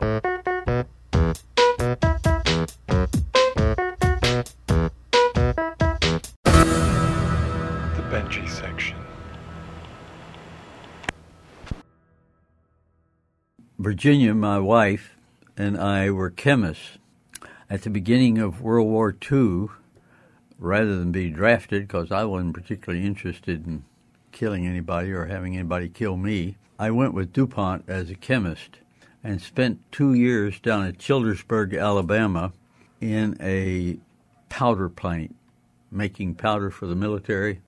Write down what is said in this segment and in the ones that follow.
The Benjy section. Virginia, my wife, and I were chemists. At the beginning of World War II, rather than be drafted, because I wasn't particularly interested in killing anybody or having anybody kill me, I went with DuPont as a chemist and spent two years down at Childersburg, Alabama, in a powder plant, making powder for the military.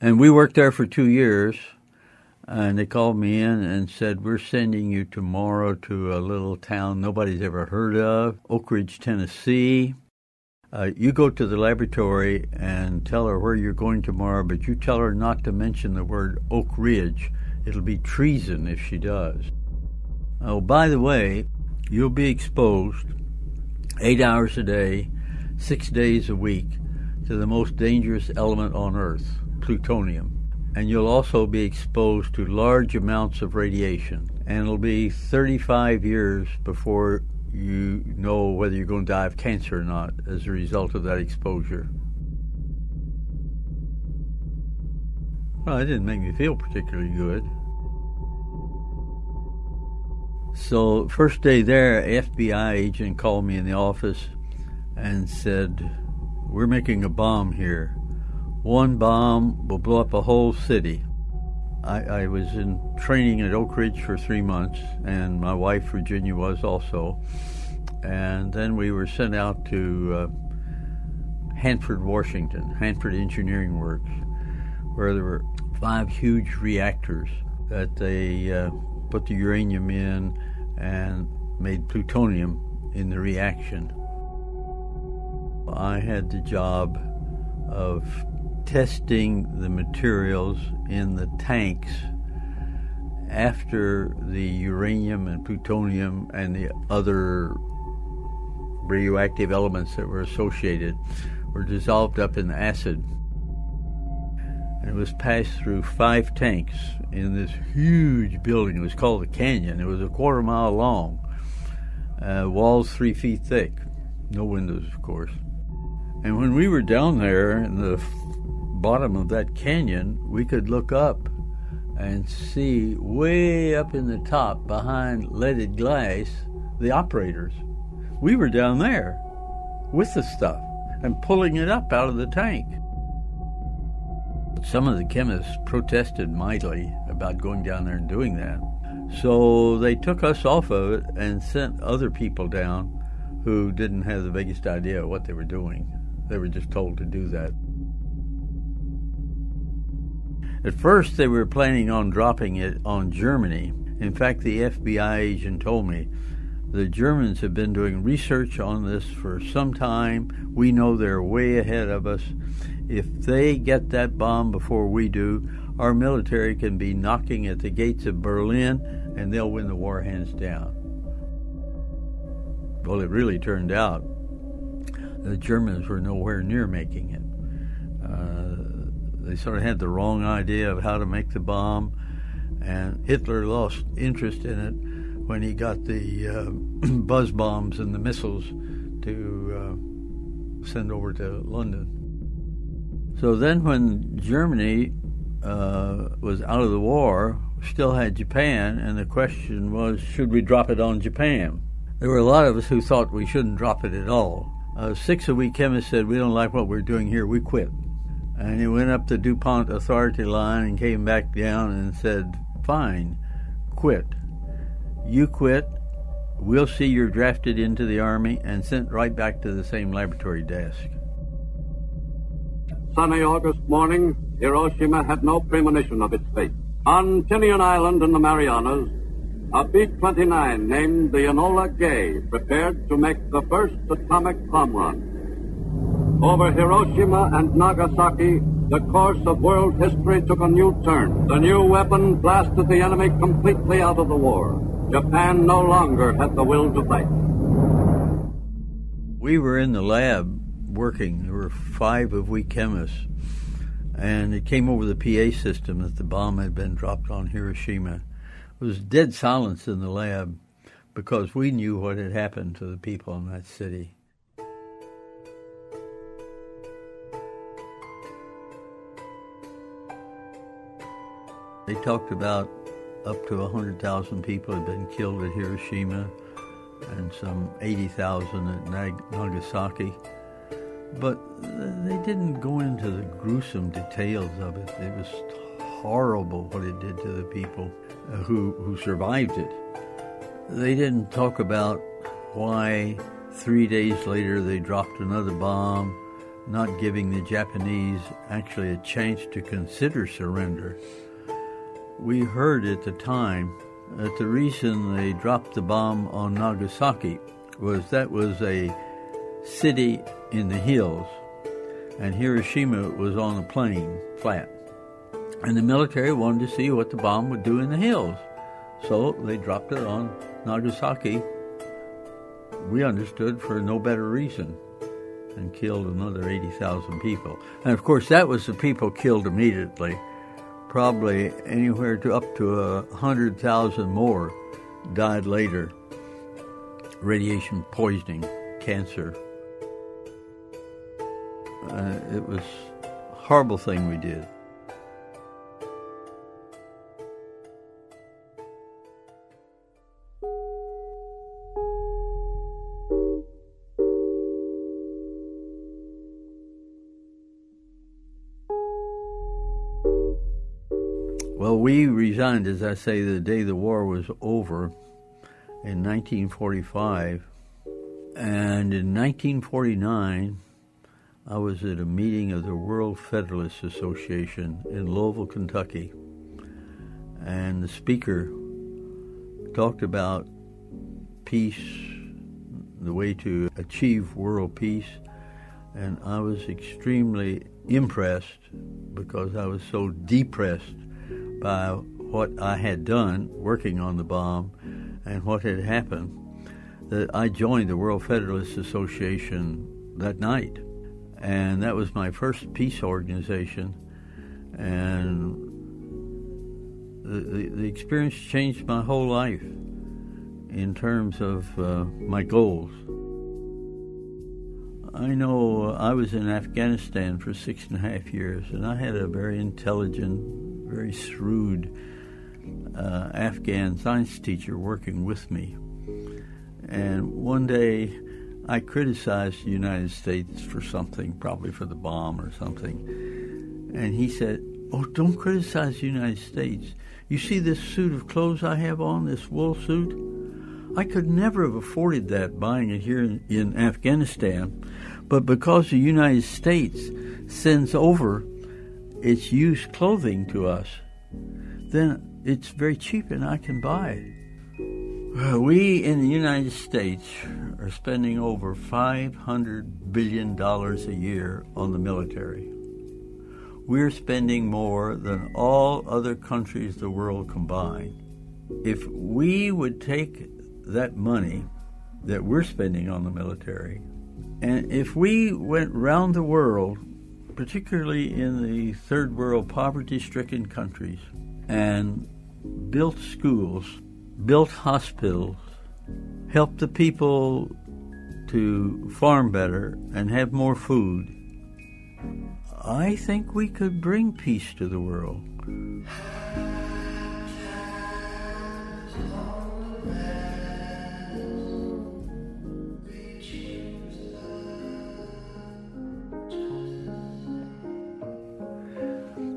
And we worked there for two years and they called me in and said, We're sending you tomorrow to a little town nobody's ever heard of, Oak Ridge, Tennessee. Uh, you go to the laboratory and tell her where you're going tomorrow, but you tell her not to mention the word Oak Ridge. It'll be treason if she does. Oh, by the way, you'll be exposed eight hours a day, six days a week to the most dangerous element on Earth, plutonium and you'll also be exposed to large amounts of radiation. And it'll be 35 years before you know whether you're going to die of cancer or not as a result of that exposure. Well, it didn't make me feel particularly good. So, first day there, FBI agent called me in the office and said, We're making a bomb here one bomb will blow up a whole city. I, I, was in training at Oak Ridge for three months, and my wife Virginia was also. And then we were sent out to uh, Hanford, Washington, Hanford Engineering Works, where there were five huge reactors that they uh, put the uranium in and made plutonium in the reaction. I had the job of testing the materials in the tanks after the uranium and plutonium and the other radioactive elements that were associated were dissolved up in the acid. And it was passed through five tanks in this huge building. It was called the Canyon. It was a quarter mile long, uh, walls three feet thick, no windows, of course. And when we were down there in the bottom of that canyon, we could look up and see way up in the top behind leaded glass the operators. We were down there with the stuff and pulling it up out of the tank. Some of the chemists protested mightily about going down there and doing that. So they took us off of it and sent other people down who didn't have the biggest idea what they were doing. They were just told to do that. At first, they were planning on dropping it on Germany. In fact, the FBI agent told me the Germans have been doing research on this for some time. We know they're way ahead of us. If they get that bomb before we do, our military can be knocking at the gates of Berlin and they'll win the war hands down. Well, it really turned out the Germans were nowhere near making it. Uh, they sort of had the wrong idea of how to make the bomb, and Hitler lost interest in it when he got the uh, buzz bombs and the missiles to uh, send over to London. So then, when Germany uh, was out of the war, still had Japan, and the question was, should we drop it on Japan? There were a lot of us who thought we shouldn't drop it at all. Uh, six of we chemists said, we don't like what we're doing here, we quit. And he went up the DuPont authority line and came back down and said, Fine, quit. You quit. We'll see you're drafted into the Army and sent right back to the same laboratory desk. Sunny August morning, Hiroshima had no premonition of its fate. On Tinian Island in the Marianas, a B-29 named the Enola Gay prepared to make the first atomic bomb run. Over Hiroshima and Nagasaki, the course of world history took a new turn. The new weapon blasted the enemy completely out of the war. Japan no longer had the will to fight. We were in the lab working. There were five of we chemists. And it came over the PA system that the bomb had been dropped on Hiroshima. It was dead silence in the lab. because we knew what had happened to the people in that city. They talked about up to 100,000 people had been killed at Hiroshima and some 80,000 at Nagasaki. But they didn't go into the gruesome details of it. It was horrible what it did to the people who, who survived it. They didn't talk about why three days later they dropped another bomb, not giving the Japanese actually a chance to consider surrender. We heard at the time that the reason they dropped the bomb on Nagasaki was that was a city in the hills, and Hiroshima was on a plain, flat. And the military wanted to see what the bomb would do in the hills. So they dropped it on Nagasaki, we understood for no better reason, and killed another 80,000 people. And of course, that was the people killed immediately. Probably anywhere to up to a 100,000 more died later. Radiation poisoning, cancer. Uh, it was a horrible thing we did. Well, we resigned, as I say, the day the war was over in 1945. And in 1949, I was at a meeting of the World Federalist Association in Louisville, Kentucky. And the speaker talked about peace, the way to achieve world peace. And I was extremely impressed because I was so depressed by what I had done working on the bomb and what had happened that I joined the World Federalist Association that night. And that was my first peace organization. And the, the, the experience changed my whole life in terms of uh, my goals. I know I was in Afghanistan for six and a half years, and I had a very intelligent, very shrewd uh, Afghan science teacher working with me. And one day I criticized the United States for something, probably for the bomb or something. And he said, Oh, don't criticize the United States. You see this suit of clothes I have on, this wool suit? I could never have afforded that buying it here in, in Afghanistan. But because the United States sends over its used clothing to us, then it's very cheap and I can buy it. Uh, we in the United States are spending over $500 billion a year on the military. We're spending more than all other countries the world combined. If we would take that money that we're spending on the military, and if we went round the world particularly in the third world poverty stricken countries, and built schools, built hospitals, helped the people to farm better and have more food, I think we could bring peace to the world.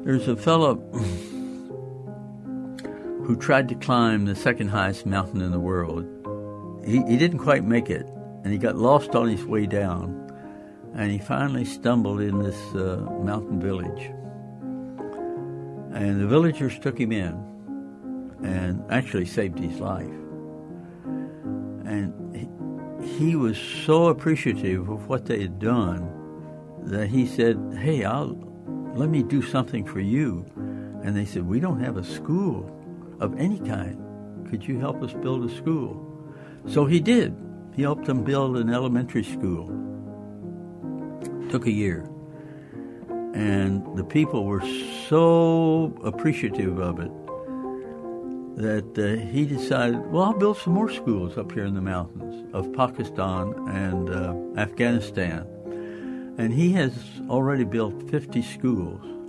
There's a fellow tried to climb the second highest mountain in the world. He, he didn't quite make it, and he got lost on his way down, and he finally stumbled in this uh, mountain village. And the villagers took him in and actually saved his life. And he, he was so appreciative of what they had done that he said, Hey, I'll let me do something for you. And they said, We don't have a school of any kind. Could you help us build a school? So he did. He helped them build an elementary school. Took a year. And the people were so appreciative of it that uh, he decided, well, I'll build some more schools up here in the mountains of Pakistan and uh, Afghanistan. And he has already built 50 schools.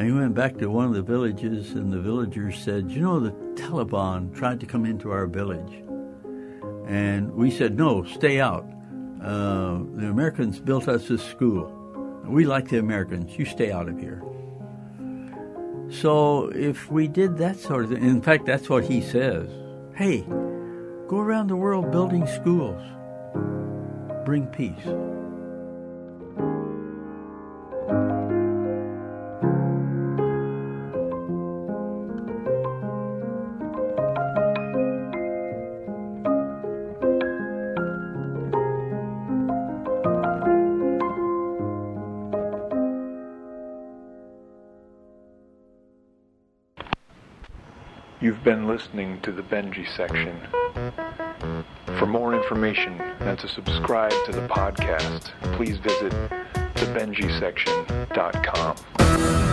And he went back to one of the villages, and the villagers said, You know, the Taliban tried to come into our village. And we said, No, stay out. Uh, the Americans built us this school. We like the Americans. You stay out of here. So if we did that sort of thing, in fact, that's what he says. Hey, go around the world building schools. Bring peace. You've been listening to the Benjy section. For more information and to subscribe to the podcast, please visit thebenjysection.com.